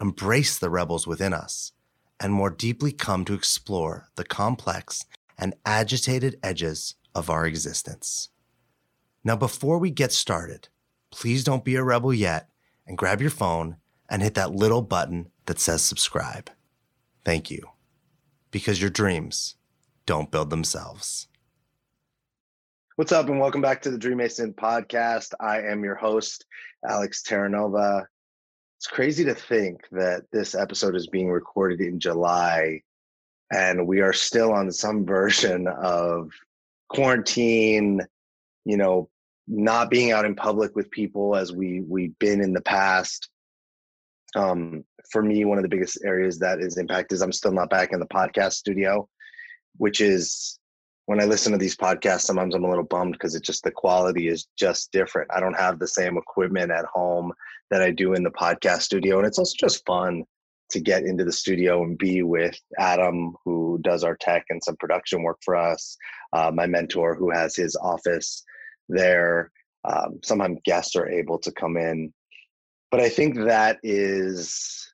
embrace the rebels within us, and more deeply come to explore the complex and agitated edges of our existence. Now, before we get started, please don't be a rebel yet and grab your phone and hit that little button that says subscribe. Thank you. Because your dreams don't build themselves. What's up, and welcome back to the Dream Mason podcast. I am your host, Alex Terranova. It's crazy to think that this episode is being recorded in July and we are still on some version of quarantine, you know, not being out in public with people as we we've been in the past. Um, for me, one of the biggest areas that is impacted is I'm still not back in the podcast studio, which is when I listen to these podcasts, sometimes I'm a little bummed because it's just the quality is just different. I don't have the same equipment at home that I do in the podcast studio. And it's also just fun to get into the studio and be with Adam, who does our tech and some production work for us, uh, my mentor, who has his office there. Um, sometimes guests are able to come in. But I think that is,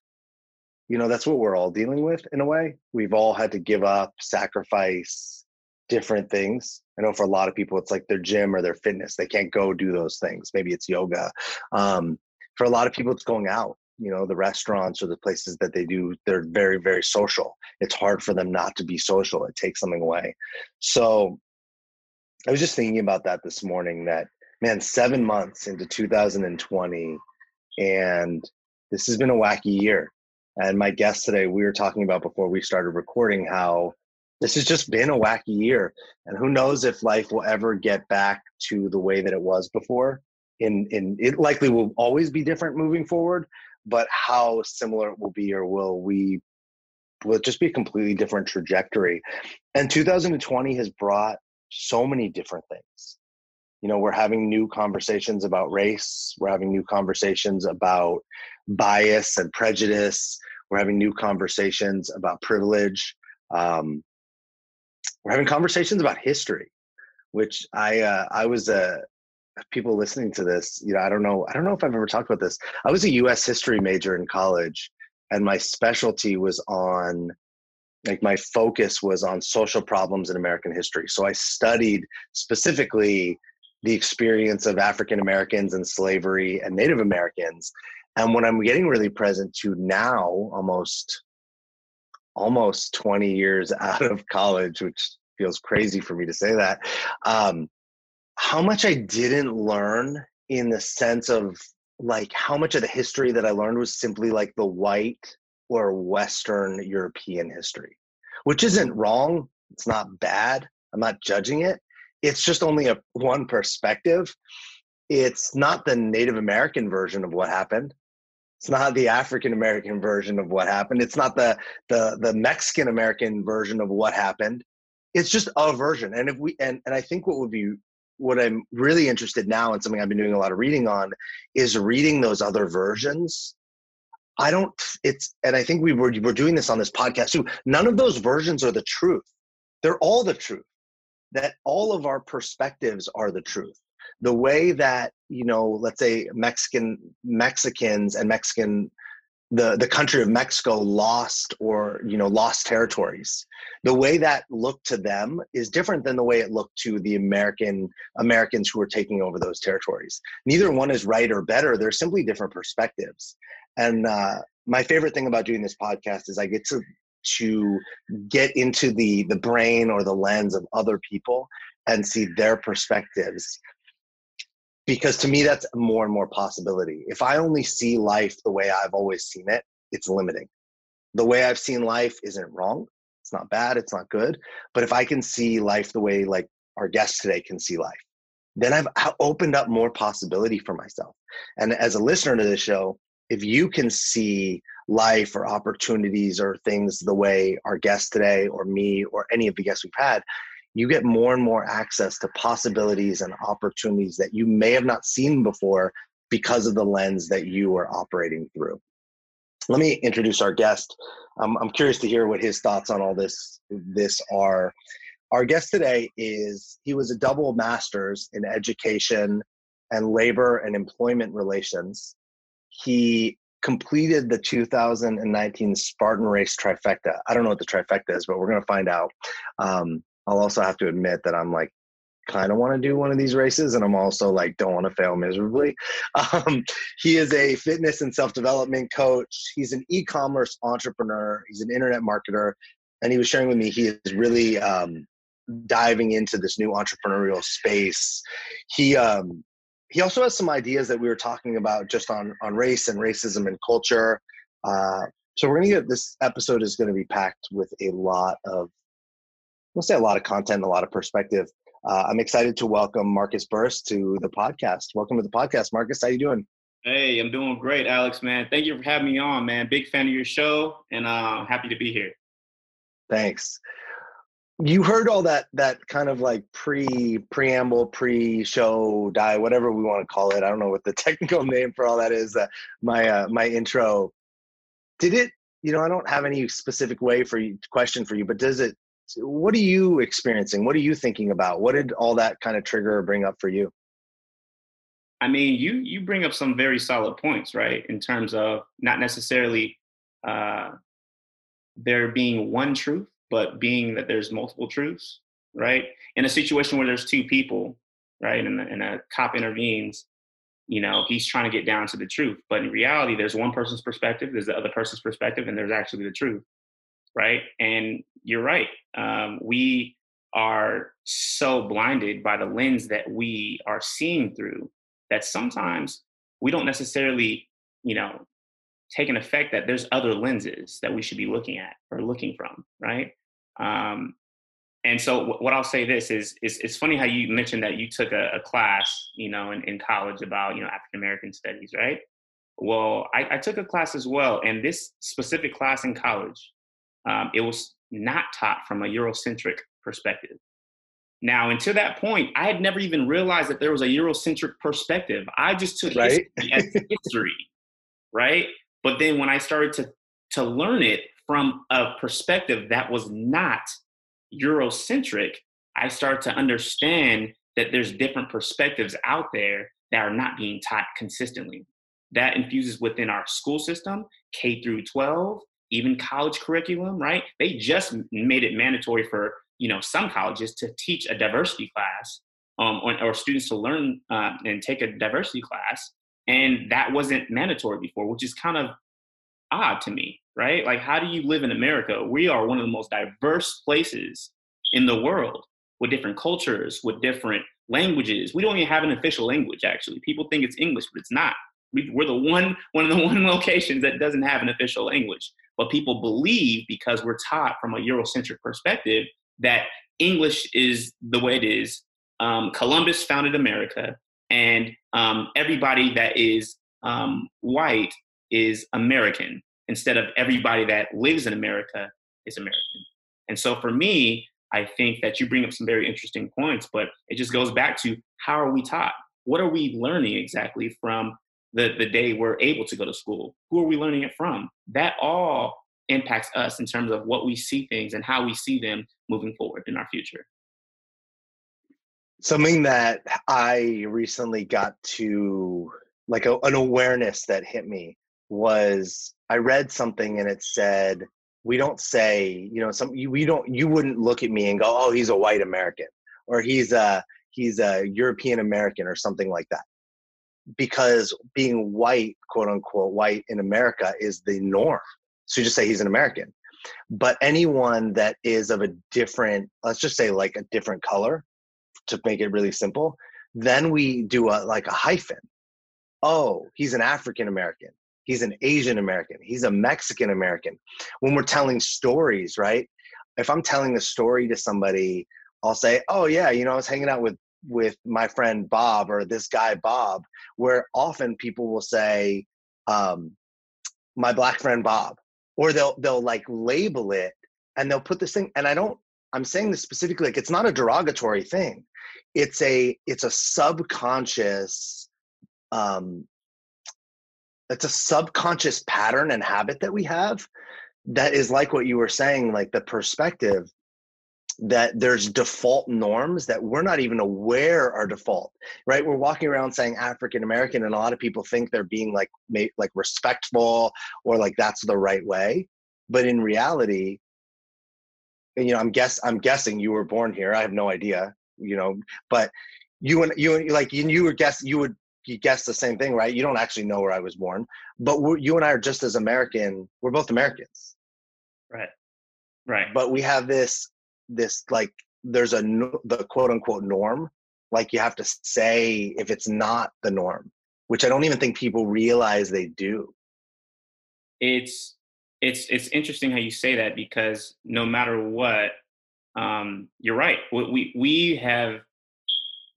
you know, that's what we're all dealing with in a way. We've all had to give up, sacrifice, different things. I know for a lot of people, it's like their gym or their fitness. They can't go do those things. Maybe it's yoga. Um, for a lot of people, it's going out. You know, the restaurants or the places that they do, they're very, very social. It's hard for them not to be social. It takes something away. So I was just thinking about that this morning that, man, seven months into 2020, and this has been a wacky year. And my guest today, we were talking about before we started recording how this has just been a wacky year and who knows if life will ever get back to the way that it was before. In in it likely will always be different moving forward but how similar it will be or will we will it just be a completely different trajectory. And 2020 has brought so many different things. You know we're having new conversations about race we're having new conversations about bias and prejudice we're having new conversations about privilege um, we're having conversations about history, which I uh, I was uh, people listening to this. You know, I don't know I don't know if I've ever talked about this. I was a U.S. history major in college, and my specialty was on like my focus was on social problems in American history. So I studied specifically the experience of African Americans and slavery and Native Americans. And what I'm getting really present to now, almost almost 20 years out of college, which feels crazy for me to say that. Um, how much I didn't learn in the sense of like how much of the history that I learned was simply like the white or Western European history, which isn't wrong. It's not bad. I'm not judging it. It's just only a one perspective. It's not the Native American version of what happened. It's not the African American version of what happened. It's not the the the Mexican American version of what happened. It's just a version. And if we and and I think what would be what I'm really interested now and something I've been doing a lot of reading on is reading those other versions. I don't it's and I think we were we're doing this on this podcast too. None of those versions are the truth. They're all the truth. That all of our perspectives are the truth the way that you know let's say mexican mexicans and mexican the the country of mexico lost or you know lost territories. The way that looked to them is different than the way it looked to the american americans who were taking over those territories. Neither one is right or better they're simply different perspectives. And uh, my favorite thing about doing this podcast is i get to to get into the the brain or the lens of other people and see their perspectives because to me that's more and more possibility. If i only see life the way i've always seen it it's limiting. The way i've seen life isn't wrong. It's not bad. It's not good. But if i can see life the way like our guests today can see life then i've uh, opened up more possibility for myself. And as a listener to this show if you can see life or opportunities or things the way our guest today or me or any of the guests we've had, you get more and more access to possibilities and opportunities that you may have not seen before because of the lens that you are operating through. Let me introduce our guest. Um, I'm curious to hear what his thoughts on all this this are. Our guest today is he was a double master's in education and labor and employment relations. He completed the 2019 Spartan Race trifecta. I don't know what the trifecta is, but we're going to find out. Um, I'll also have to admit that I'm like kind of want to do one of these races and i'm also like don't want to fail miserably. Um, he is a fitness and self-development coach. He's an e-commerce entrepreneur. He's an internet marketer. And he was sharing with me he is really um, diving into this new entrepreneurial space. He um, he also has some ideas that we were talking about just on on race and racism and culture. Uh, so we're gonna get this episode is to be packed with a lot of let's say a lot of content a lot of perspective uh, I'm excited to welcome Marques Burris to the podcast. Welcome to the podcast, Marques. How you doing? Hey, I'm doing great, Alex. Man, thank you for having me on, man. Big fan of your show, and uh, happy to be here. Thanks. You heard all that that kind of like pre preamble, pre show die, whatever we want to call it. I don't know what the technical name for all that is. Uh, my uh, my intro. Did it? You know, I don't have any specific way for you question for you, but does it what are you experiencing? What are you thinking about? What did all that kind of trigger or bring up for you? I mean, you you bring up some very solid points, right? In terms of not necessarily uh, there being one truth, but being that there's multiple truths, right? In a situation where there's two people, right, and, and a cop intervenes, you know, he's trying to get down to the truth. But in reality, there's one person's perspective, there's the other person's perspective, and there's actually the truth right? And you're right. Um, we are so blinded by the lens that we are seeing through that sometimes we don't necessarily, you know, take an effect that there's other lenses that we should be looking at or looking from, right? Um, and so what I'll say this is, is it's funny how you mentioned that you took a, a class, you know, in, in college about, you know, African American studies, right? Well, I, I took a class as well, and this specific class in college um, it was not taught from a Eurocentric perspective. Now, until that point, I had never even realized that there was a Eurocentric perspective. I just took right? history as history, right? But then when I started to to learn it from a perspective that was not Eurocentric, I started to understand that there's different perspectives out there that are not being taught consistently. That infuses within our school system, K through 12, even college curriculum, right? They just made it mandatory for you know some colleges to teach a diversity class um, or, or, students to learn uh, and take a diversity class, and that wasn't mandatory before, which is kind of odd to me, right? Like, how do you live in America? We are one of the most diverse places in the world with different cultures, with different languages. We don't even have an official language, actually. People think it's English, but it's not. We're the one one of the one locations that doesn't have an official language. But people believe because we're taught from a Eurocentric perspective that English is the way it is. Um, Columbus founded America, and um, everybody that is um, white is American instead of everybody that lives in America is American. And so for me, I think that you bring up some very interesting points, but it just goes back to how are we taught? What are we learning exactly from the, the day we're able to go to school? Who are we learning it from? That all impacts us in terms of what we see things and how we see them moving forward in our future. Something that I recently got to, like a, an awareness that hit me, was I read something and it said, we don't say, you know, some you, we don't you wouldn't look at me and go, oh, he's a white American or he's a he's a European American or something like that because being white, quote unquote, white in America is the norm. So you just say he's an American. But anyone that is of a different, let's just say like a different color, to make it really simple, then we do a like a hyphen. Oh, he's an African American. He's an Asian American. He's a Mexican American. When we're telling stories, right? If I'm telling a story to somebody, I'll say, "Oh yeah, you know, I was hanging out with with my friend Bob or this guy Bob, where often people will say, um, my black friend Bob, or they'll they'll like label it and they'll put this thing. And I don't. I'm saying this specifically like it's not a derogatory thing. It's a it's a subconscious um it's a subconscious pattern and habit that we have that is like what you were saying like the perspective that there's default norms that we're not even aware are default right? We're walking around saying african american and a lot of people think they're being like like respectful or like that's the right way. But in reality you know i'm guess i'm guessing you were born here. I have no idea you know but you and you and like you, you were guess you would you guess the same thing right? You don't actually know where i was born but you and i are just as american we're both americans. Right. Right. But we have this this like there's a the quote unquote norm like you have to say if it's not the norm which i don't even think people realize they do. It's it's it's interesting how you say that because no matter what um you're right. We we have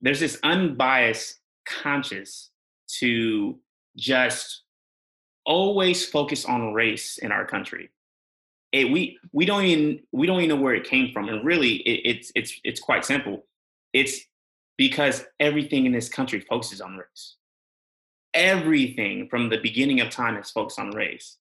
there's this unbiased conscious to just always focus on race in our country it, we we don't even we don't even know where it came from, and really, it, it's it's it's quite simple. It's because everything in this country focuses on race. Everything from the beginning of time is focused on race.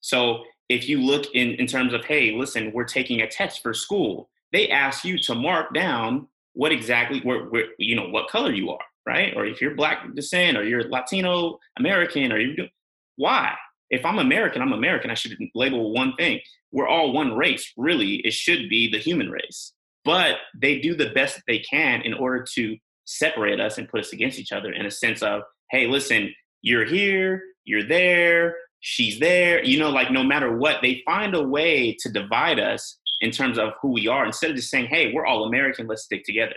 So if you look in in terms of hey, listen, we're taking a test for school, they ask you to mark down what exactly where, where you know what color you are, right? Or if you're black descent, or you're Latino American, or you do why if I'm American, I'm American. I should label one thing. We're all one race, really. It should be the human race. But they do the best they can in order to separate us and put us against each other in a sense of, hey, listen, you're here, you're there, she's there. You know, like no matter what, they find a way to divide us in terms of who we are instead of just saying, hey, we're all American, let's stick together.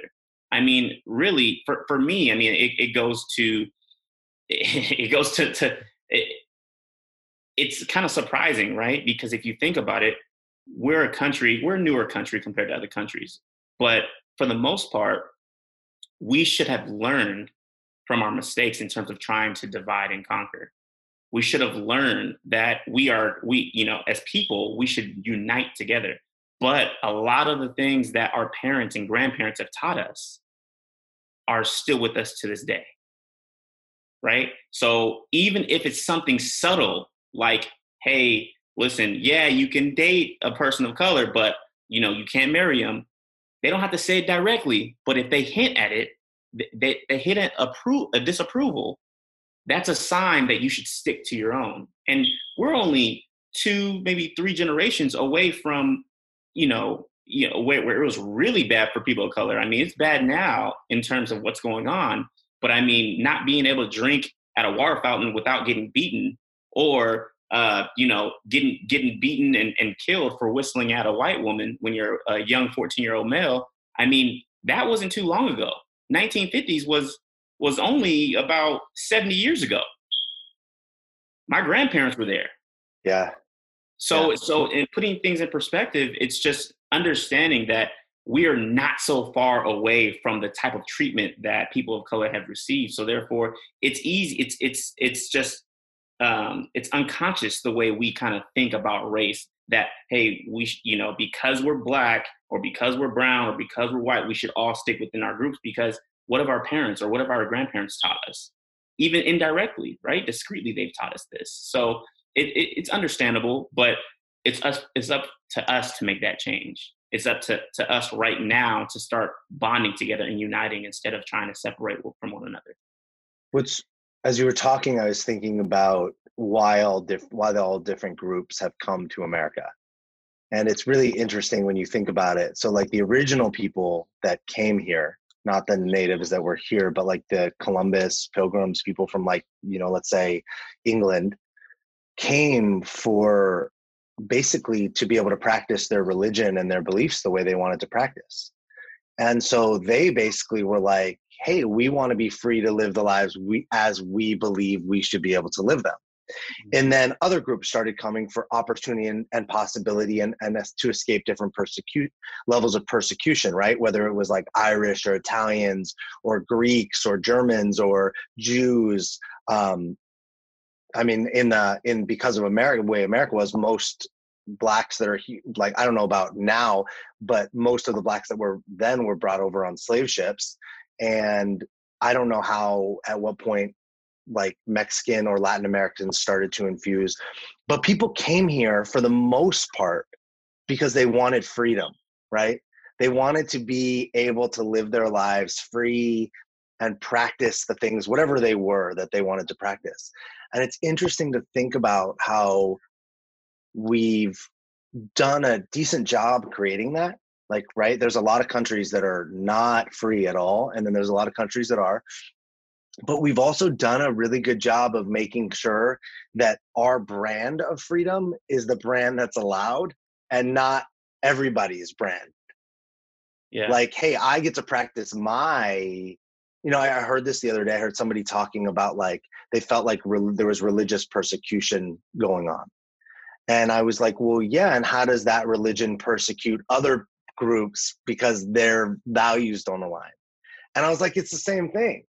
I mean, really, for, for me, I mean, it, it goes to, it goes to, to it, it's kind of surprising, right? Because if you think about it, we're a country, we're a newer country compared to other countries. But for the most part, we should have learned from our mistakes in terms of trying to divide and conquer. We should have learned that we are, we, you know, as people, we should unite together. But a lot of the things that our parents and grandparents have taught us are still with us to this day. Right? So even if it's something subtle like, hey, listen, yeah, you can date a person of color, but you know, you can't marry them. They don't have to say it directly, but if they hint at it, they, they hit an appro- a disapproval, that's a sign that you should stick to your own. And we're only two, maybe three generations away from, you know, you know, where, where it was really bad for people of color. I mean, it's bad now in terms of what's going on, but I mean, not being able to drink at a water fountain without getting beaten or uh, you know getting getting beaten and, and killed for whistling at a white woman when you're a young 14 year old male. I mean that wasn't too long ago. 1950s was was only about 70 years ago. My grandparents were there. Yeah. So yeah. so in putting things in perspective it's just understanding that we are not so far away from the type of treatment that people of color have received. So therefore it's easy it's it's it's just um, it's unconscious the way we kind of think about race that hey we sh- you know because we're black or because we're brown or because we're white we should all stick within our groups because what have our parents or what have our grandparents taught us? Even indirectly right? Discreetly they've taught us this. So it, it, it's understandable but it's us it's up to us to make that change. It's up to, to us right now to start bonding together and uniting instead of trying to separate from one another. What's as you were talking, I was thinking about why all diff- why all different groups have come to America, and it's really interesting when you think about it. So, like the original people that came here, not the natives that were here, but like the Columbus Pilgrims, people from like you know, let's say England, came for basically to be able to practice their religion and their beliefs the way they wanted to practice. And so they basically were like, hey, we want to be free to live the lives we as we believe we should be able to live them. Mm-hmm. And then other groups started coming for opportunity and, and possibility and, and to escape different persecute levels of persecution, right? Whether it was like Irish or Italians or Greeks or Germans or Jews. Um, I mean, in the in because of America, the way America was, most blacks that are like I don't know about now, but most of the blacks that were then were brought over on slave ships, and I don't know how at what point like Mexican or Latin Americans started to infuse, but people came here for the most part because they wanted freedom, right? They wanted to be able to live their lives free and practice the things, whatever they were that they wanted to practice. And it's interesting to think about how we've done a decent job creating that. Like, right, there's a lot of countries that are not free at all, and then there's a lot of countries that are. But we've also done a really good job of making sure that our brand of freedom is the brand that's allowed and not everybody's brand. Yeah. Like, hey, I get to practice my, you know, I heard this the other day. I heard somebody talking about like they felt like re- there was religious persecution going on. And I was like, well, yeah. And how does that religion persecute other groups because their values don't align? And I was like, it's the same thing.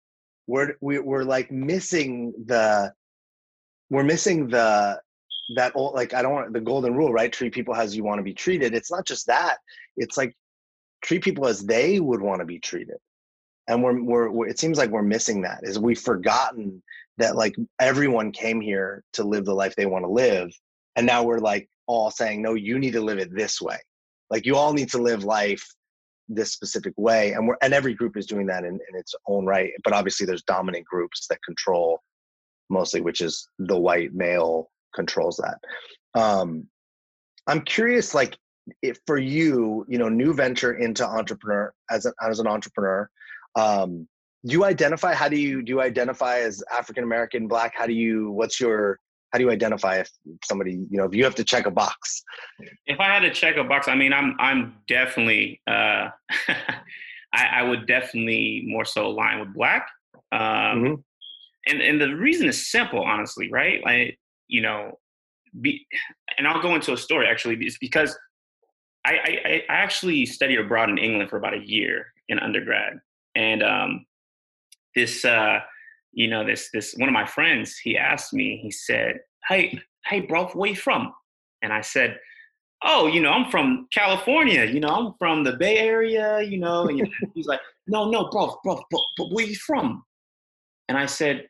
We're, we, are we are like missing the, we're missing the, that old, like, I don't want the golden rule, right? Treat people as you want to be treated. It's not just that. It's like treat people as they would want to be treated. And we're, we're, we're it seems like we're missing that is we've forgotten that like everyone came here to live the life they want to live and now we're like all saying no you need to live it this way like you all need to live life this specific way and we're and every group is doing that in, in its own right but obviously there's dominant groups that control mostly which is the white male controls that. Um i'm curious like if for you you know new venture into entrepreneur as an as an entrepreneur um do you identify how do you do you identify as african american black? How do you what's your how do you identify if somebody you know if you have to check a box if i had to check a box i mean i'm i'm definitely uh I, I, would definitely more so align with black um mm-hmm. and and the reason is simple honestly right like you know be and i'll go into a story actually it's because I, I, I actually studied abroad in England for about a year in undergrad, and um, this uh, you know this this one of my friends he asked me he said hey hey bro where you from? And i said oh you know i'm from california you know i'm from the bay area you know. And he's like no no bro bro but, but where you from? And i said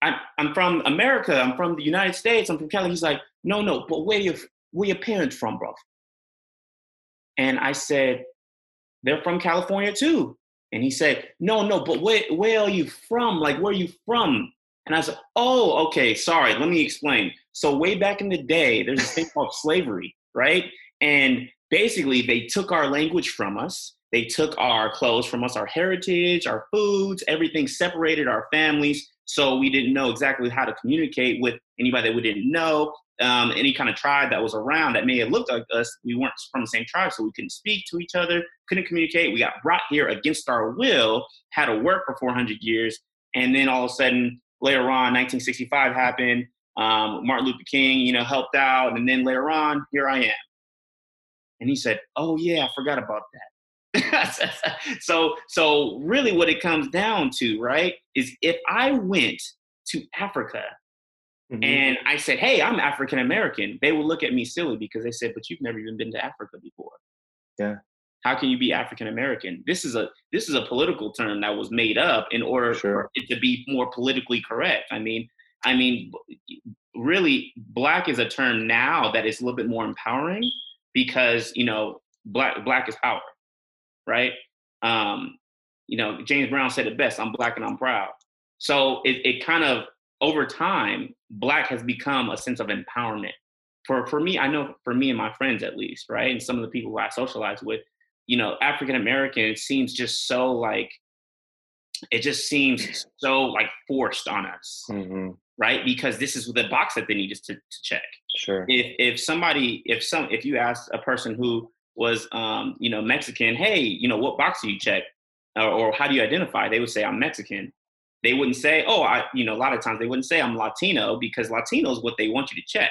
I'm, I'm from america i'm from the united states i'm from california he's like no no but where you where your parents from bro? And i said they're from california too and he said, No, no, but where, where are you from? Like, where are you from? And I said, Oh, okay, sorry, let me explain. So, way back in the day, there's a thing called slavery, right? And basically, they took our language from us, they took our clothes from us, our heritage, our foods, everything separated our families. So, we didn't know exactly how to communicate with anybody that we didn't know um, any kind of tribe that was around that may have looked like us. We weren't from the same tribe, so we couldn't speak to each other, couldn't communicate. We got brought here against our will, had to work for 400 years, and then all of a sudden, later on, 1965 happened. Um, Martin Luther King, you know, helped out, and then later on, here I am. And he said, "Oh yeah, I forgot about that." so, so really, what it comes down to, right, is if I went to Africa Mm-hmm. And I said, Hey, I'm African American. They would look at me silly because they said, But you've never even been to Africa before. Yeah. How can you be African American? This is a this is a political term that was made up in order sure. for it to be more politically correct. I mean, I mean, really, black is a term now that is a little bit more empowering because you know, black black is power, right? Um, you know, James Brown said it best: "I'm black and I'm proud." So it, it kind of over time, black has become a sense of empowerment. For for me, I know for me and my friends at least, right? And some of the people who I socialize with, you know, African American seems just so like it just seems so like forced on us. Mm-hmm. Right? Because this is the box that they need us to, to check. Sure. If if somebody if some if you ask a person who was um, you know, Mexican, hey, you know, what box do you check? Or, or how do you identify? They would say, I'm Mexican they wouldn't say, oh, I, you know, a lot of times they wouldn't say I'm Latino because Latino is what they want you to check,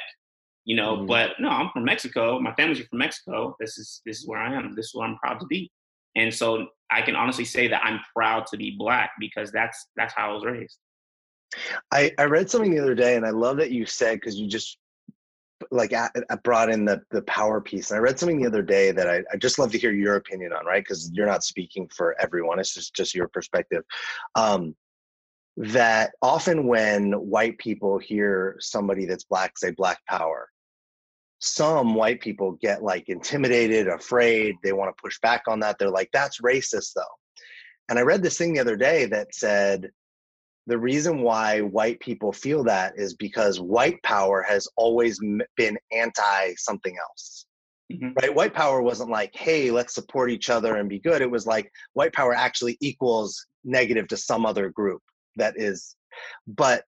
you know. Mm-hmm. But no, I'm from Mexico. My family's from Mexico. This is this is where I am. This is where I'm proud to be. And so I can honestly say that I'm proud to be black because that's that's how I was raised. I, I read something the other day and I love that you said because you just like I, brought in the the power piece. And i read something the other day that i, I just love to hear your opinion on right? Because you're not speaking for everyone it's just just your perspective. Um, that often when white people hear somebody that's black say black power some white people get like intimidated afraid they want to push back on that they're like that's racist though. And i read this thing the other day that said the reason why white people feel that is because white power has always been anti something else. Mm-hmm. Right? White power wasn't like, hey, let's support each other and be good. It was like white power actually equals negative to some other group that is, but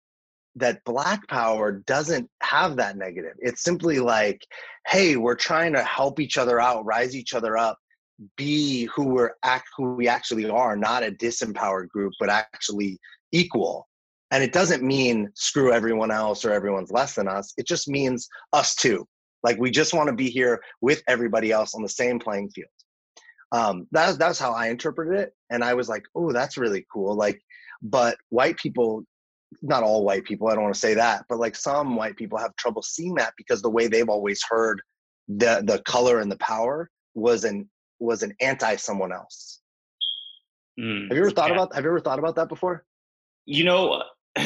that black power doesn't have that negative. It's simply like, hey, we're trying to help each other out, rise each other up, be who we're act who we actually are, not a disempowered group, but actually equal. And it doesn't mean screw everyone else or everyone's less than us. It just means us too. Like we just want to be here with everybody else on the same playing field. Um, that's that's how I interpreted it, and I was like, oh, that's really cool. Like, but white people, not all white people, I don't want to say that, but like some white people have trouble seeing that because the way they've always heard the the color and the power was an was an anti someone else. Mm, have you ever thought yeah. about Have you ever thought about that before? You know,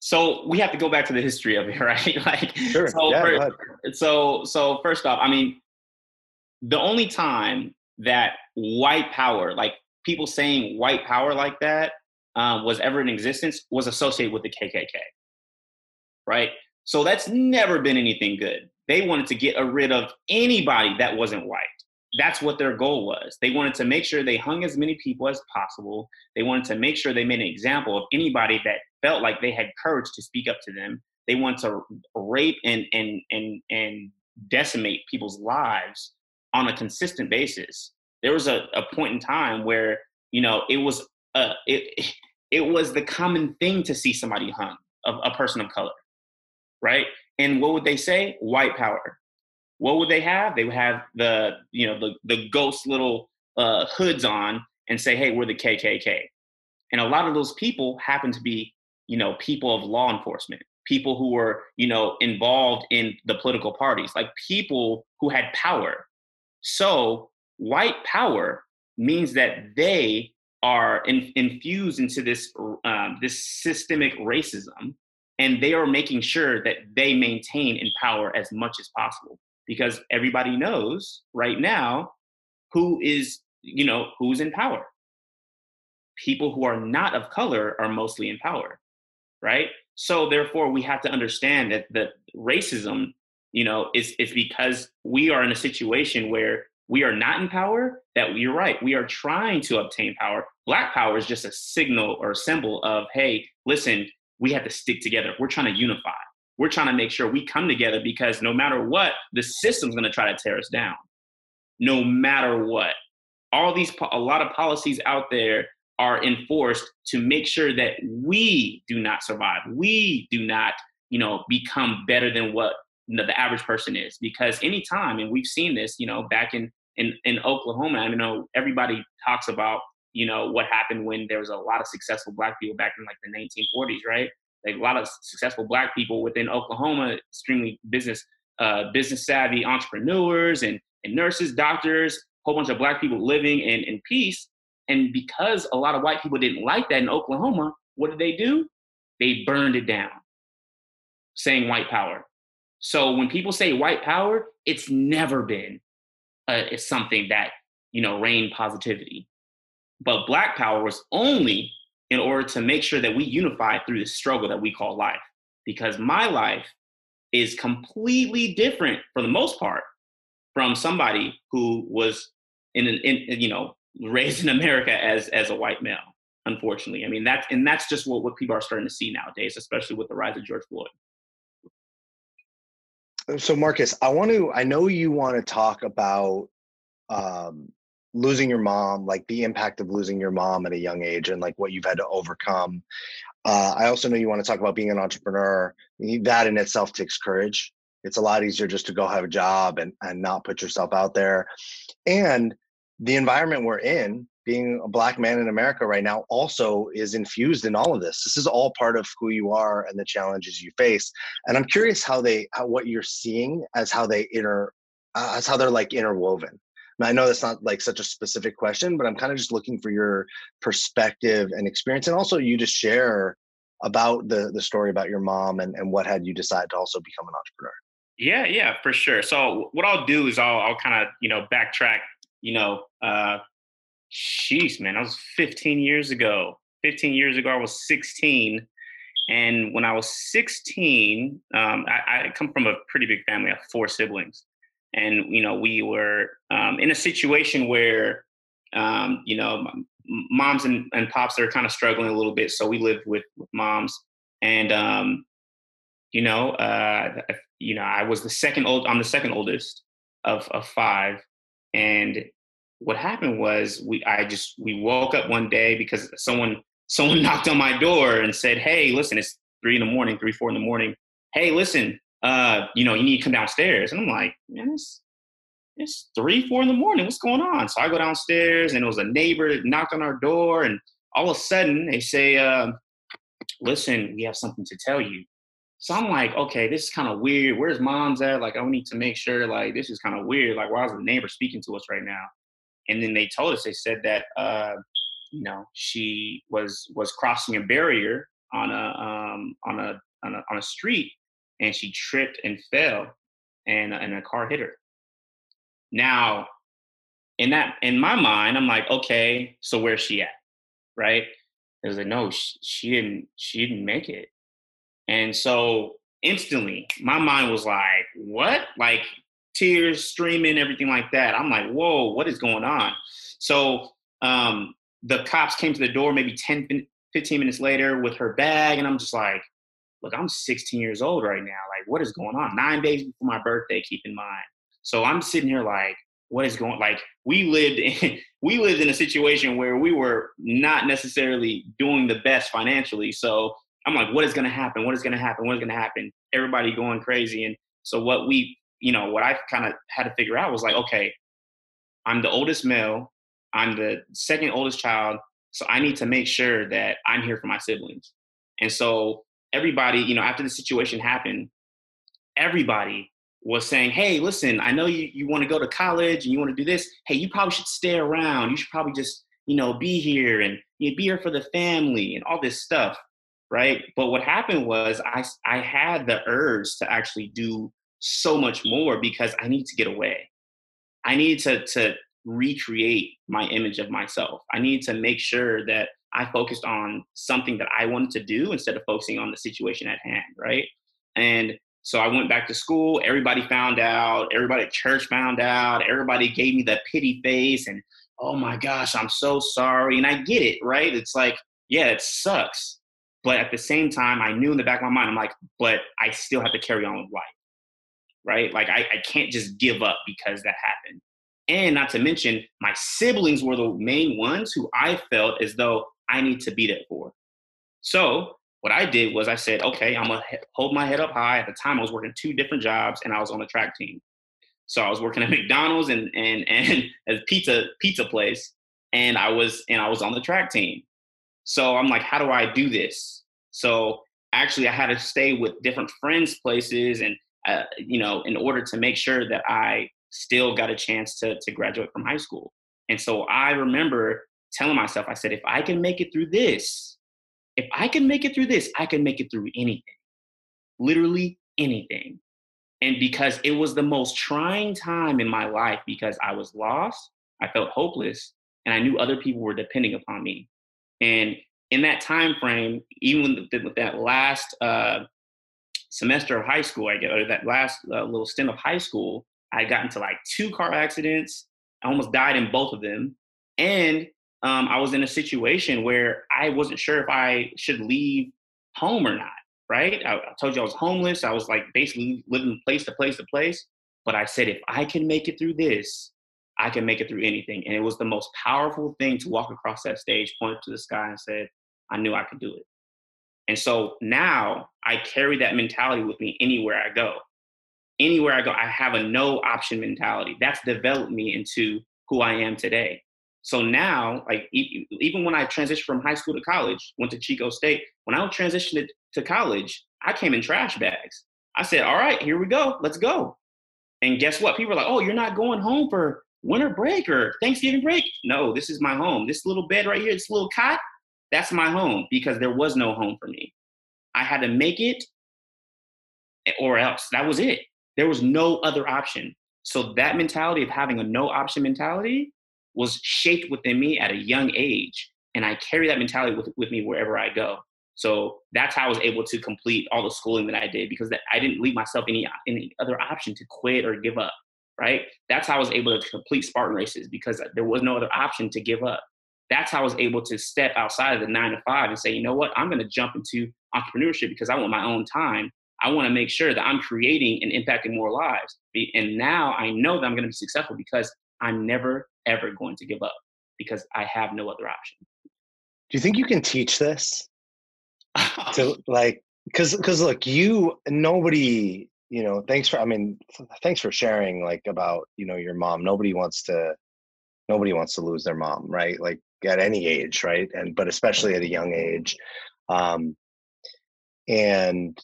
so we have to go back to the history of it, right? like, sure. so, yeah, first, so, so first off, I mean, the only time that white power, like people saying white power like that, um, was ever in existence was associated with the KKK, right? So that's never been anything good. They wanted to get rid of anybody that wasn't white that's what their goal was. They wanted to make sure they hung as many people as possible. They wanted to make sure they made an example of anybody that felt like they had courage to speak up to them. They wanted to rape and and and and decimate people's lives on a consistent basis. There was a, a point in time where you know it was uh, it it was the common thing to see somebody hung, a, a person of color, right? And what would they say? White power what would they have? They would have the you know the the ghost little uh, hoods on and say, "Hey, we're the KKK." And a lot of those people happen to be you know people of law enforcement, people who were you know involved in the political parties, like people who had power. So white power means that they are in, infused into this um, this systemic racism, and they are making sure that they maintain in power as much as possible because everybody knows right now who is, you know, who's in power. People who are not of color are mostly in power, right? So therefore, we have to understand that the racism, you know, is is because we are in a situation where we are not in power. That you're right, we are trying to obtain power. Black power is just a signal or a symbol of, hey, listen, we have to stick together. We're trying to unify we're trying to make sure we come together because no matter what, the system's going to try to tear us down. No matter what. All these, a lot of policies out there are enforced to make sure that we do not survive. We do not, you know, become better than what you know, the average person is. Because anytime, and we've seen this, you know, back in, in, in Oklahoma, I know everybody talks about, you know, what happened when there was a lot of successful black people back in like the 1940s, right? Like a lot of successful black people within Oklahoma, extremely business uh, business savvy entrepreneurs and, and nurses, doctors, a whole bunch of black people living in, in peace. And because a lot of white people didn't like that in Oklahoma, what did they do? They burned it down, saying white power. So when people say white power, it's never been uh, it's something that you know rain positivity. But black power was only in order to make sure that we unify through the struggle that we call life. Because my life is completely different for the most part from somebody who was in, an, in you know raised in America as as a white male. Unfortunately, I mean that, and that's just what what people are starting to see nowadays, especially with the rise of George Floyd. So, Marques, I want to. I know you want to talk about um, losing your mom, like the impact of losing your mom at a young age and like what you've had to overcome. Uh, I also know you want to talk about being an entrepreneur. That in itself takes courage. It's a lot easier just to go have a job and, and not put yourself out there. And the environment we're in being a black man in America right now also is infused in all of this. This is all part of who you are and the challenges you face. And I'm curious how they, how what you're seeing as how they inter, uh, as how they're like interwoven. I know that's not like such a specific question, but I'm kind of just looking for your perspective and experience, and also you to share about the the story about your mom and, and what had you decide to also become an entrepreneur. Yeah, yeah, for sure. So what I'll do is I'll I'll kind of you know backtrack. You know, uh, Jeez, man, I was 15 years ago. 15 years ago, I was 16. And when I was 16, um, I, I, come from a pretty big family. I have four siblings. And, you know, we were um, in a situation where, um, you know, moms and, and pops are kind of struggling a little bit. So we lived with, with moms. And, um, you know, uh, you know, I was the second old, I'm the second oldest of, of five. And what happened was we I just we woke up one day because someone someone knocked on my door and said, "Hey, listen, it's three in the morning, three four in the morning. Hey, listen, uh, you know, you need to come downstairs." And I'm like, "Man, it's it's three four in the morning. What's going on?" So I go downstairs, and it was a neighbor that knocked on our door, and all of a sudden they say, uh, "Listen, we have something to tell you." So I'm like, okay, this is kind of weird. Where's mom's at? Like, I need to make sure, like, this is kind of weird. Like, why is the neighbor speaking to us right now? and then they told us they said that uh, you know she was was crossing a barrier on a um, on a on a on a street and she tripped and fell and and a car hit her. Now, in that in my mind, I'm like, okay, so where's she at, right? It was like, no, she, she didn't she didn't make it, and so instantly my mind was like, what? Like tears streaming, everything like that. I'm like, whoa, what is going on? So um, the cops came to the door maybe 10, 15 minutes later with her bag. And I'm just like, look, I'm 16 years old right now. Like, what is going on? Nine days before my birthday, keep in mind. So I'm sitting here like, what is going like we lived in we lived in a situation where we were not necessarily doing the best financially so i'm like what is going to happen what is going to happen what is going to happen everybody going crazy and so what we you know, what I kind of had to figure out was like, okay, I'm the oldest male, I'm the second oldest child, so I need to make sure that I'm here for my siblings. And so everybody, you know, after the situation happened, everybody was saying, hey, listen, I know you, you want to go to college and you want to do this. Hey, you probably should stay around. You should probably just, you know, be here and you know, be here for the family and all this stuff. Right. But what happened was I, I had the urge to actually do so much more because I need to get away. I need to to recreate my image of myself. I need to make sure that I focused on something that I wanted to do instead of focusing on the situation at hand, right? And so I went back to school. Everybody found out. Everybody at church found out. Everybody gave me the pity face and, oh my gosh, I'm so sorry. And I get it, right? It's like, yeah, it sucks. But at the same time, I knew in the back of my mind, I'm like, but I still have to carry on with life right? Like I, I can't just give up because that happened. And not to mention, my siblings were the main ones who I felt as though I need to be there for. So what I did was I said, okay, I'm gonna hold my head up high. At the time, I was working two different jobs and I was on the track team. So I was working at McDonald's and and and a pizza pizza place, and I was and I was on the track team. So I'm like, how do I do this? So actually, I had to stay with different friends' places and uh, you know, in order to make sure that I still got a chance to, to graduate from high school. And so I remember telling myself, I said, if I can make it through this, if I can make it through this, I can make it through anything, literally anything. And because it was the most trying time in my life because I was lost, I felt hopeless, and I knew other people were depending upon me. And in that time frame, even with, that last uh, semester of high school, I get or that last uh, little stint of high school, I got into like two car accidents. I almost died in both of them, and um, I was in a situation where I wasn't sure if I should leave home or not. Right? I, I told you I was homeless. I was like basically living place to place to place. But I said, if I can make it through this, I can make it through anything. And it was the most powerful thing to walk across that stage, point to the sky, and said, I knew I could do it. And so now I carry that mentality with me anywhere I go. Anywhere I go, I have a no option mentality. That's developed me into who I am today. So now, like even when I transitioned from high school to college, went to Chico State. When I transitioned to college, I came in trash bags. I said, "All right, here we go. Let's go." And guess what? People are like, "Oh, you're not going home for winter break or Thanksgiving break?" No, this is my home. This little bed right here, this little cot, that's my home because there was no home for me. I had to make it eh, or else. That was it. There was no other option. So that mentality of having a no option mentality was shaped within me at a young age. And I carry that mentality with, with me wherever I go. So that's how I was able to complete all the schooling that I did because that, I didn't leave myself any any other option to quit or give up. Right? That's how I was able to complete Spartan races because there was no other option to give up. That's how I was able to step outside of the nine to five and say, you know what, I'm going to jump into entrepreneurship because I want my own time I want to make sure that I'm creating and impacting more lives. And now I know that I'm going to be successful because I'm never, ever going to give up because I have no other option. Do you think you can teach this? to like, because, because look, you, nobody, you know, thanks for, I mean, thanks for sharing like about, you know, your mom. Nobody wants to, nobody wants to lose their mom, right? Like at any age, right? And, but especially at a young age. Um, and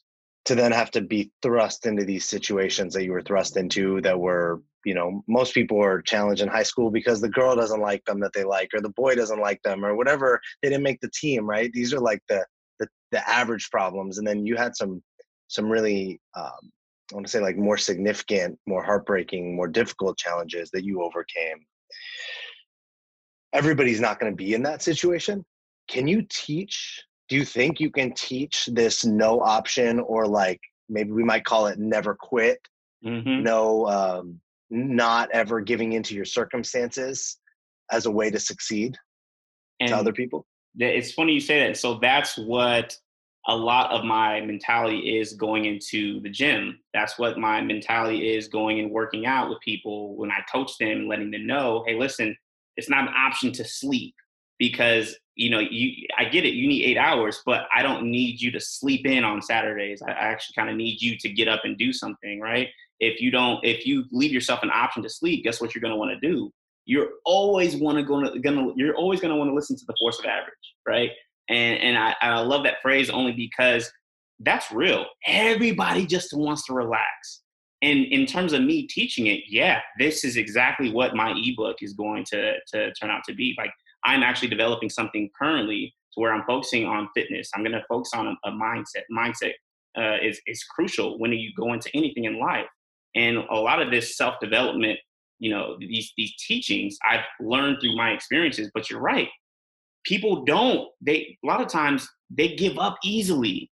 to then have to be thrust into these situations that you were thrust into that were you know most people are challenged in high school because the girl doesn't like them that they like or the boy doesn't like them or whatever. They didn't make the team right? These are like the the, the average problems. And then you had some some really um, i want to say like more significant more heartbreaking more difficult challenges that you overcame. Everybody's not going to be in that situation. Can you teach do you think you can teach this no option or like maybe we might call it never quit? Mm-hmm. no um, not ever giving into your circumstances as a way to succeed and to other people? it's funny you say that so that's what a lot of my mentality is going into the gym. That's what my mentality is going and working out with people when i coach them letting them know hey listen it's not an option to sleep because you know, you I get it, you need eight hours, but I don't need you to sleep in on Saturdays. I, actually kind of need you to get up and do something, right? If you don't, if you leave yourself an option to sleep, guess what you're gonna want to do? You're always wanna gonna gonna you're always gonna want to listen to the force of average, right? And and I, I love that phrase only because that's real. Everybody just wants to relax. And in terms of me teaching it, yeah, this is exactly what my ebook is going to to turn out to be. Like I'm actually developing something currently to where I'm focusing on fitness. I'm going to focus on a, a mindset. Mindset uh, is is crucial when you go into anything in life. And a lot of this self development, you know, these these teachings I've learned through my experiences. But you're right, people don't. They a lot of times they give up easily,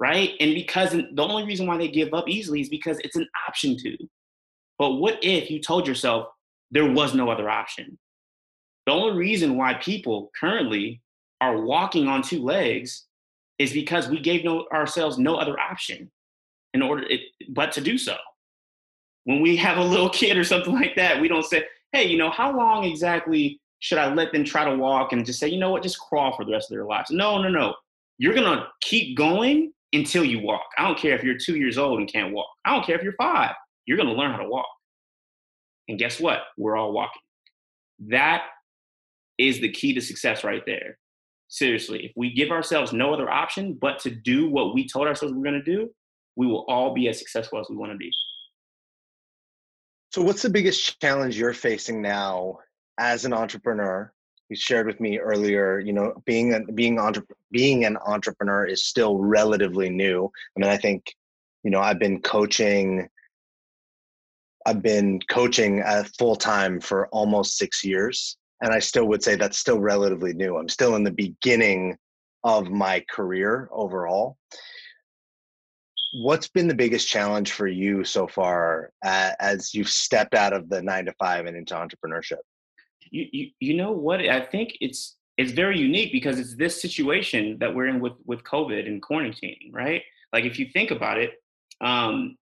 right? And because the only reason why they give up easily is because it's an option to. But what if you told yourself there was no other option? The only reason why people currently are walking on two legs is because we gave no, ourselves no other option in order it, but to do so. When we have a little kid or something like that, we don't say, hey, you know, how long exactly should I let them try to walk and just say, you know what, just crawl for the rest of their lives? No, no, no. You're going to keep going until you walk. I don't care if you're two years old and can't walk. I don't care if you're five. You're going to learn how to walk. And guess what? We're all walking. That is the key to success right there. Seriously, if we give ourselves no other option but to do what we told ourselves we we're going to do, we will all be as successful as we want to be. So, what's the biggest challenge you're facing now as an entrepreneur? You shared with me earlier, you know, being a, being entre- being an entrepreneur is still relatively new. I mean, I think, you know, I've been coaching. I've been coaching uh, full time for almost six years and I still would say that's still relatively new. I'm still in the beginning of my career overall. What's been the biggest challenge for you so far as you've stepped out of the nine to five and into entrepreneurship? You, you, you know what? I think it's it's very unique because it's this situation that we're in with with COVID and quarantining, right? Like if you think about it, um,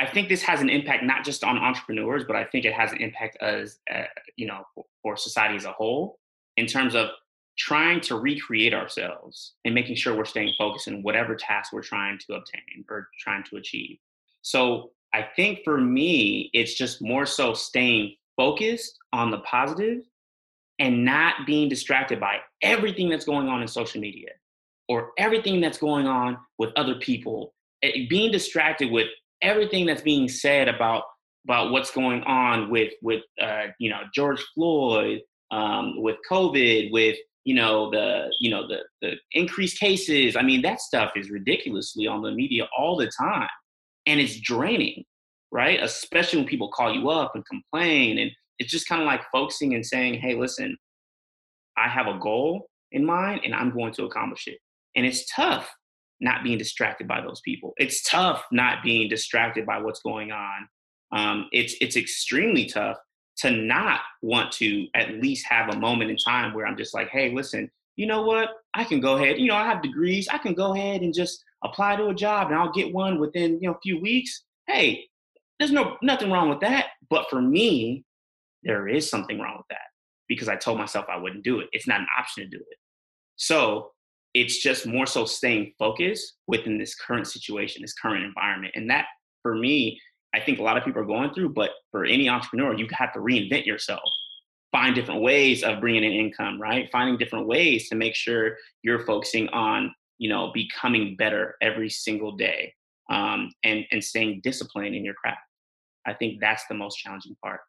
I think this has an impact not just on entrepreneurs, but I think it has an impact as uh, you know for, for society as a whole in terms of trying to recreate ourselves and making sure we're staying focused in whatever task we're trying to obtain or trying to achieve. So I think for me, it's just more so staying focused on the positive and not being distracted by everything that's going on in social media or everything that's going on with other people, eh, being distracted with everything that's being said about about what's going on with with uh, you know George Floyd, um, with COVID, with you know the you know the the increased cases. I mean that stuff is ridiculously on the media all the time, and it's draining, right? Especially when people call you up and complain, and it's just kind of like focusing and saying, "Hey, listen, I have a goal in mind, and I'm going to accomplish it." And it's tough not being distracted by those people. It's tough not being distracted by what's going on. Um, it's it's extremely tough to not want to at least have a moment in time where I'm just like, hey, listen, you know what? I can go ahead. You know, I have degrees. I can go ahead and just apply to a job, and I'll get one within you know a few weeks. Hey, there's no nothing wrong with that. But for me, there is something wrong with that because I told myself I wouldn't do it. It's not an option to do it. So it's just more so staying focused within this current situation, this current environment. And that for me, I think a lot of people are going through, but for any entrepreneur, you have to reinvent yourself, find different ways of bringing in income, right? Finding different ways to make sure you're focusing on, you know, becoming better every single day um, and, and staying disciplined in your craft. I think that's the most challenging part.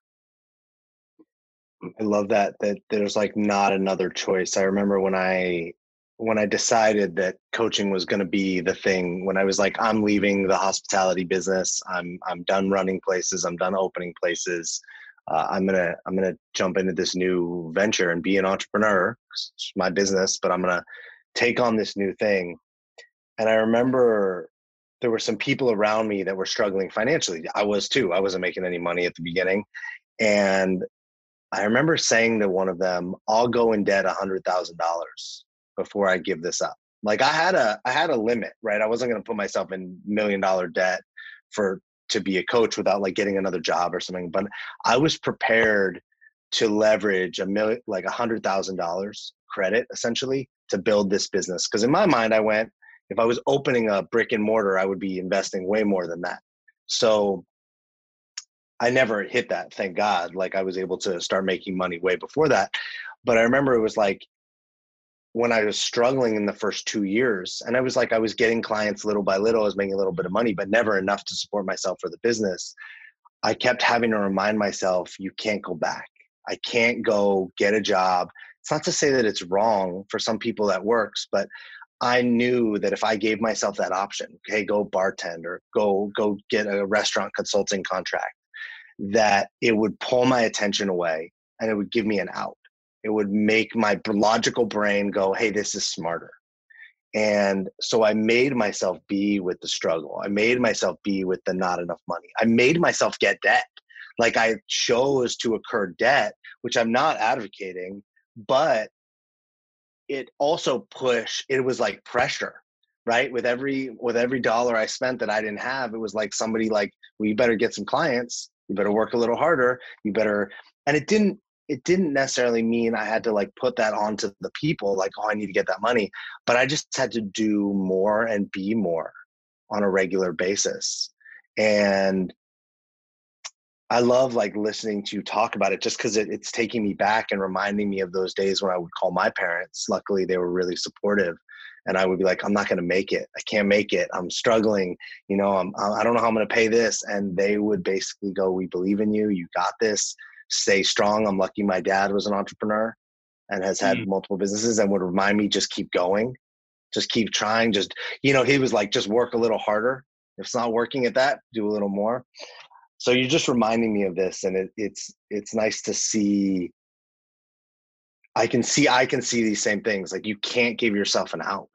I love that that there's like not another choice. I remember when I when I decided that coaching was going to be the thing, when I was like, I'm leaving the hospitality business, I'm I'm done running places, I'm done opening places. Uh, I'm gonna I'm gonna jump into this new venture and be an entrepreneur. It's my business, but I'm gonna take on this new thing. And I remember there were some people around me that were struggling financially. I was too. I wasn't making any money at the beginning, and I remember saying to one of them, "I'll go in debt a hundred thousand dollars before I give this up. Like I had a I had a limit, right? I wasn't going to put myself in million dollar debt for to be a coach without like getting another job or something. But I was prepared to leverage a million like a hundred thousand dollars credit essentially to build this business. Because in my mind, I went if I was opening a brick and mortar, I would be investing way more than that. So I never hit that, thank God. Like I was able to start making money way before that. But I remember it was like when I was struggling in the first two years, and I was like, I was getting clients little by little, I was making a little bit of money, but never enough to support myself for the business. I kept having to remind myself, you can't go back. I can't go get a job. It's not to say that it's wrong for some people that works, but I knew that if I gave myself that option, hey, go bartend or go go get a restaurant consulting contract, that it would pull my attention away and it would give me an out it would make my logical brain go hey this is smarter. And so i made myself be with the struggle. I made myself be with the not enough money. I made myself get debt. Like i chose to incur debt which i'm not advocating but it also pushed it was like pressure right? With every with every dollar i spent that i didn't have it was like somebody like well you better get some clients. You better work a little harder. You better and it didn't it didn't necessarily mean I had to like put that onto the people, like, oh, I need to get that money. But I just had to do more and be more on a regular basis. And I love like listening to you talk about it just because it, it's taking me back and reminding me of those days when I would call my parents. Luckily, they were really supportive. And I would be like, I'm not going to make it. I can't make it. I'm struggling. You know, I'm, I don't know how I'm going to pay this. And they would basically go, We believe in you. You got this stay strong. I'm lucky my dad was an entrepreneur and has had mm. multiple businesses and would remind me just keep going, just keep trying. Just, you know, he was like, just work a little harder. If it's not working at that, do a little more. So you're just reminding me of this, and it, it's it's nice to see. I can see I can see these same things. Like you can't give yourself an out.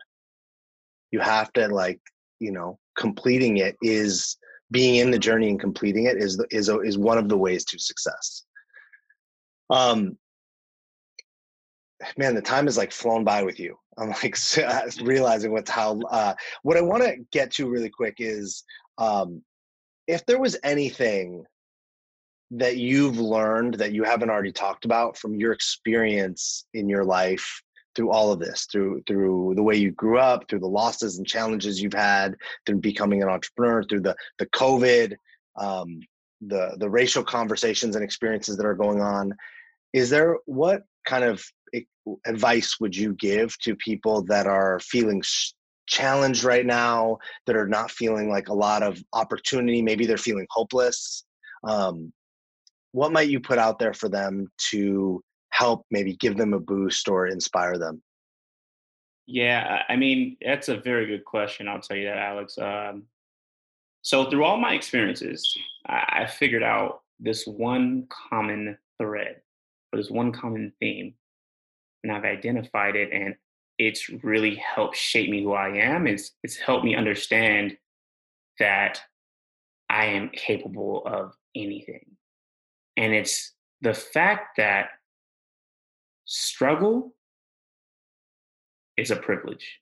You have to like you know completing it is being in the journey and completing it is is is one of the ways to success. Um, man, the time is like flown by with you. I'm like realizing what's how. Uh, what I want to get to really quick is um, if there was anything that you've learned that you haven't already talked about from your experience in your life through all of this through through the way you grew up through the losses and challenges you've had through becoming an entrepreneur through the the covid um, the the racial conversations and experiences that are going on is there what kind of advice would you give to people that are feeling challenged right now that are not feeling like a lot of opportunity maybe they're feeling hopeless? Um, what might you put out there for them to help maybe give them a boost or inspire them? Yeah i mean that's a very good question i'll tell you that alex um, so through all my experiences I, I figured out this one common thread or this one common theme and i've identified it and it's really helped shape me who I am. It's it's helped me understand that I am capable of anything. And it's the fact that struggle is a privilege.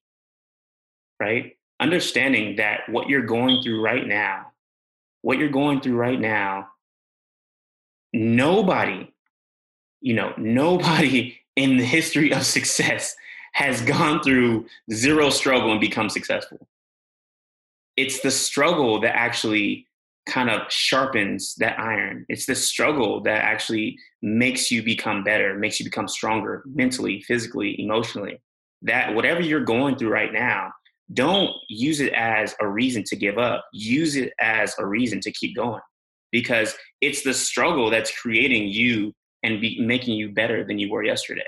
Right? Understanding that what you're going through right now, what you're going through right now, nobody, you know, nobody in the history of success has gone through zero struggle and become successful. It's the struggle that actually kind of sharpens that iron. It's the struggle that actually makes you become better, makes you become stronger mentally, physically, emotionally. That whatever you're going through right now, don't use it as a reason to give up. Use it as a reason to keep going because it's the struggle that's creating you and be, making you better than you were yesterday.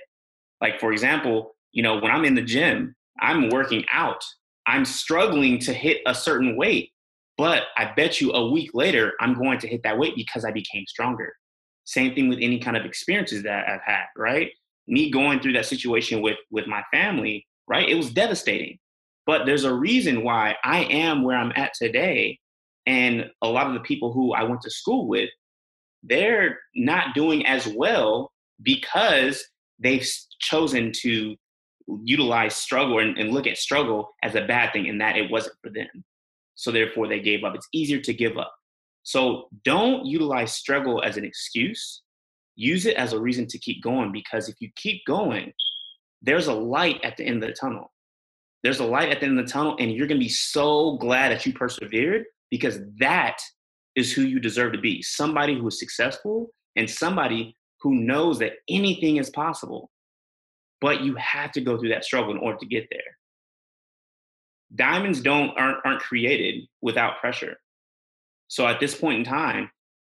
Like, for example, you know, when I'm in the gym, I'm working out. I'm struggling to hit a certain weight, but I bet you a week later, I'm going to hit that weight because I became stronger. Same thing with any kind of experiences that I've had, right? Me going through that situation with with my family, right? It was devastating. But there's a reason why I am where I'm at today. And a lot of the people who I went to school with, they're not doing as well because they've chosen to utilize struggle and, and look at struggle as a bad thing and that it wasn't for them. So therefore they gave up. It's easier to give up. So don't utilize struggle as an excuse. Use it as a reason to keep going because if you keep going, there's a light at the end of the tunnel. There's a light at the end of the tunnel, and you're gonna be so glad that you persevered because that is who you deserve to be somebody who is successful and somebody who knows that anything is possible but you have to go through that struggle in order to get there. Diamonds don't aren't, aren't created without pressure. So at this point in time,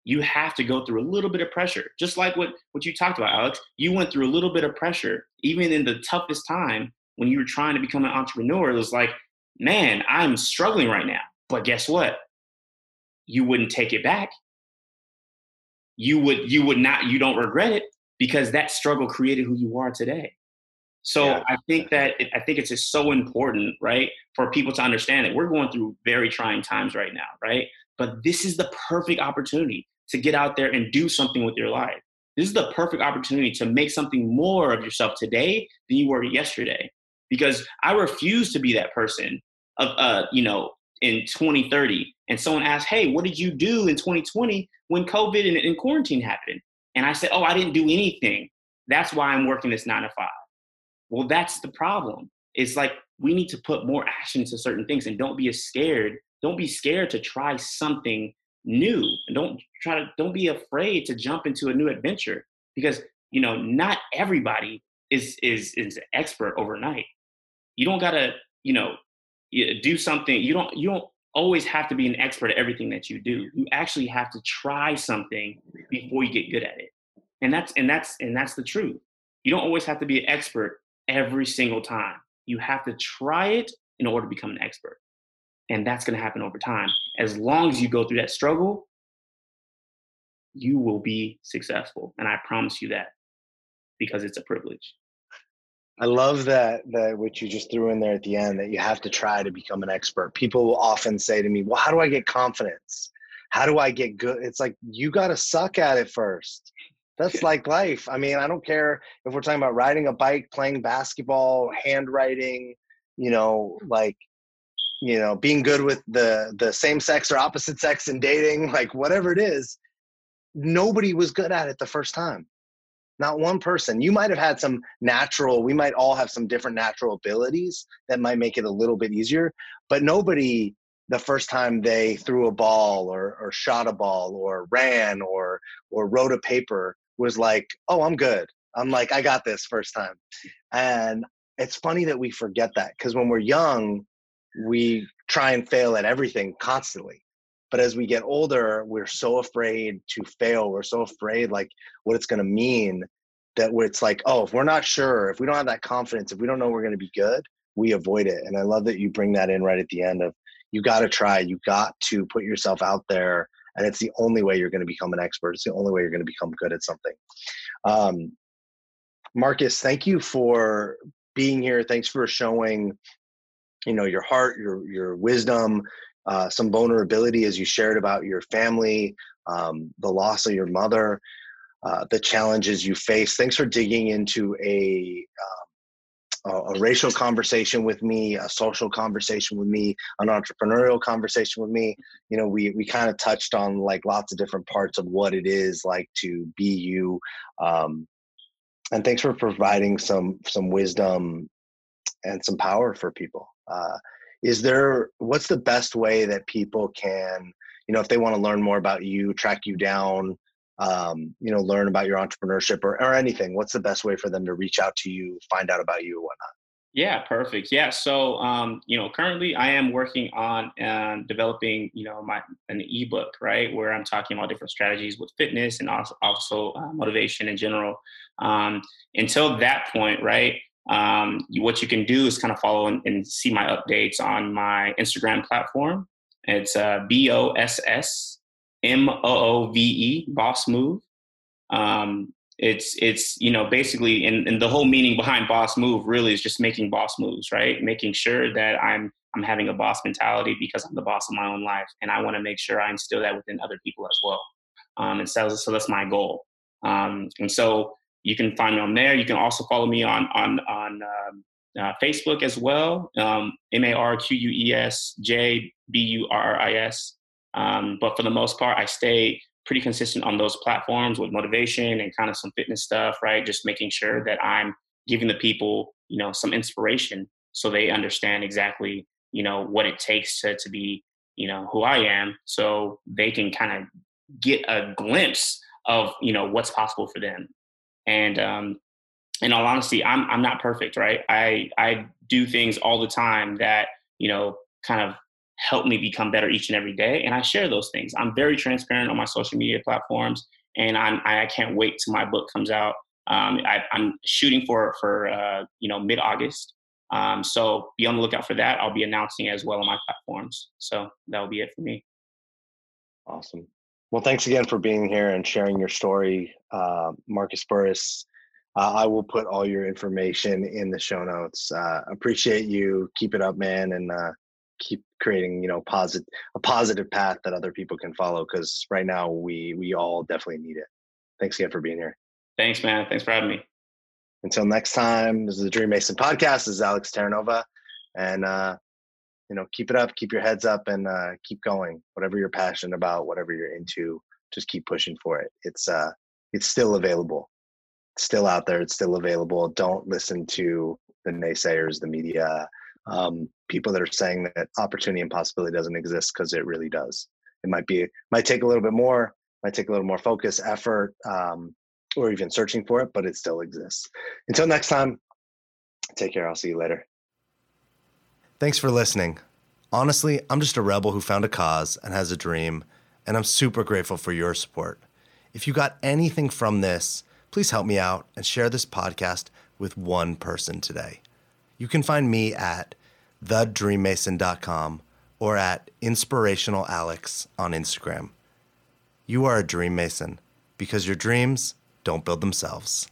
you have to go through a little bit of pressure. Just like what, what you talked about, Alex. You went through a little bit of pressure, even in the toughest time when you were trying to become an entrepreneur. It was like, man, I'm struggling right now. But guess what? You wouldn't take it back. You would you would not, you don't regret it because that struggle created who you are today. So yeah. I think that it, I think it's just so important, right, for people to understand that we're going through very trying times right now, right? But this is the perfect opportunity to get out there and do something with your life. This is the perfect opportunity to make something more of yourself today than you were yesterday. Because I refuse to be that person of, uh, you know, in 2030, and someone asked, "Hey, what did you do in 2020 when COVID and, and quarantine happened?" And I said, "Oh, I didn't do anything. That's why I'm working this nine to five. Well, that's the problem. It's like we need to put more action to certain things and don't be scared. Don't be scared to try something new. And don't try to don't be afraid to jump into a new adventure because you know not everybody is is is an expert overnight. You don't gotta you know do something. You don't you don't always have to be an expert at everything that you do. You actually have to try something before you get good at it. And that's and that's and that's the truth. You don't always have to be an expert every single time. You have to try it in order to become an expert. And that's going to happen over time. As long as you go through that struggle, you will be successful. And I promise you that because it's a privilege. I love that that what you just threw in there at the end that you have to try to become an expert. People will often say to me, "Well, how do I get confidence? How do I get good?" It's like you got to suck at it first that's like life. I mean, I don't care if we're talking about riding a bike, playing basketball, handwriting, you know, like you know, being good with the the same sex or opposite sex and dating, like whatever it is, nobody was good at it the first time. Not one person. You might have had some natural, we might all have some different natural abilities that might make it a little bit easier, but nobody the first time they threw a ball or, or shot a ball or ran or or wrote a paper was like, "Oh, I'm good." I'm like, "I got this first time," and it's funny that we forget that because when we're young, we try and fail at everything constantly. But as we get older, we're so afraid to fail. We're so afraid, like, what it's going to mean that it's like, oh, if we're not sure, if we don't have that confidence, if we don't know we're going to be good, we avoid it. And I love that you bring that in right at the end of you got to try, you got to put yourself out there. And it's the only way you're going to become an expert. It's the only way you're going to become good at something. Um, Marques, thank you for being here. Thanks for showing, you know, your heart, your your wisdom, uh, some vulnerability as you shared about your family, um, the loss of your mother, uh, the challenges you face. Thanks for digging into a, um, a, a racial conversation with me, a social conversation with me, an entrepreneurial conversation with me. You know, we we kind of touched on like lots of different parts of what it is like to be you. Um, and thanks for providing some some wisdom and some power for people. Uh, is there what's the best way that people can, you know, if they want to learn more about you, track you down, um, you know, learn about your entrepreneurship or, or anything? What's the best way for them to reach out to you, find out about you, or whatnot? Yeah, perfect. Yeah, so um, you know, currently I am working on um, developing, you know, my an ebook, right, where I'm talking about different strategies with fitness and also, also uh, motivation in general. Um, until that point, right, um, what you can do is kind of follow and, and, see my updates on my Instagram platform. It's uh, B O S S M O O V E, Boss Move. Um, it's it's you know basically and, and the whole meaning behind boss move really is just making boss moves right making sure that i'm i'm having a boss mentality because i'm the boss of my own life and i want to make sure i instill that within other people as well um, and so, so that's my goal um, and so you can find me on there you can also follow me on on on um, uh, facebook as well um, m-a-r-q-u-e-s j-b-u-r-r-i-s um, but for the most part i stay pretty consistent on those platforms with motivation and kind of some fitness stuff, right? Just making sure that I'm giving the people, you know, some inspiration so they understand exactly, you know, what it takes to, to be, you know, who I am so they can kind of get a glimpse of, you know, what's possible for them. And um, in all honesty, I'm I'm not perfect, right? I I do things all the time that, you know, kind of help me become better each and every day. And I share those things. I'm very transparent on my social media platforms, and I'm, I can't wait till my book comes out. Um, I, am shooting for for uh, you know mid August, um, so be on the lookout for that. I'll be announcing as well on my platforms. So that will be it for me. Awesome. Well, thanks again for being here and sharing your story, uh, Marques Burris. Uh, I will put all your information in the show notes. Uh, appreciate you. Keep it up, man, and uh, keep creating you know positive a positive path that other people can follow because right now we we all definitely need it thanks again for being here thanks man thanks for having me until next time this is the dream mason podcast this is alex terranova and uh you know keep it up keep your heads up and uh keep going whatever you're passionate about whatever you're into just keep pushing for it it's uh it's still available it's still out there it's still available don't listen to the naysayers the media um, people that are saying that opportunity and possibility doesn't exist because it really does. It might be might take a little bit more, might take a little more focus, effort, um, or even searching for it, but it still exists. Until next time, take care. I'll see you later. Thanks for listening. Honestly, I'm just a rebel who found a cause and has a dream, and I'm super grateful for your support. If you got anything from this, please help me out and share this podcast with one person today. You can find me at thedreammason.com or at inspirationalalex on Instagram. You are a dream mason because your dreams don't build themselves.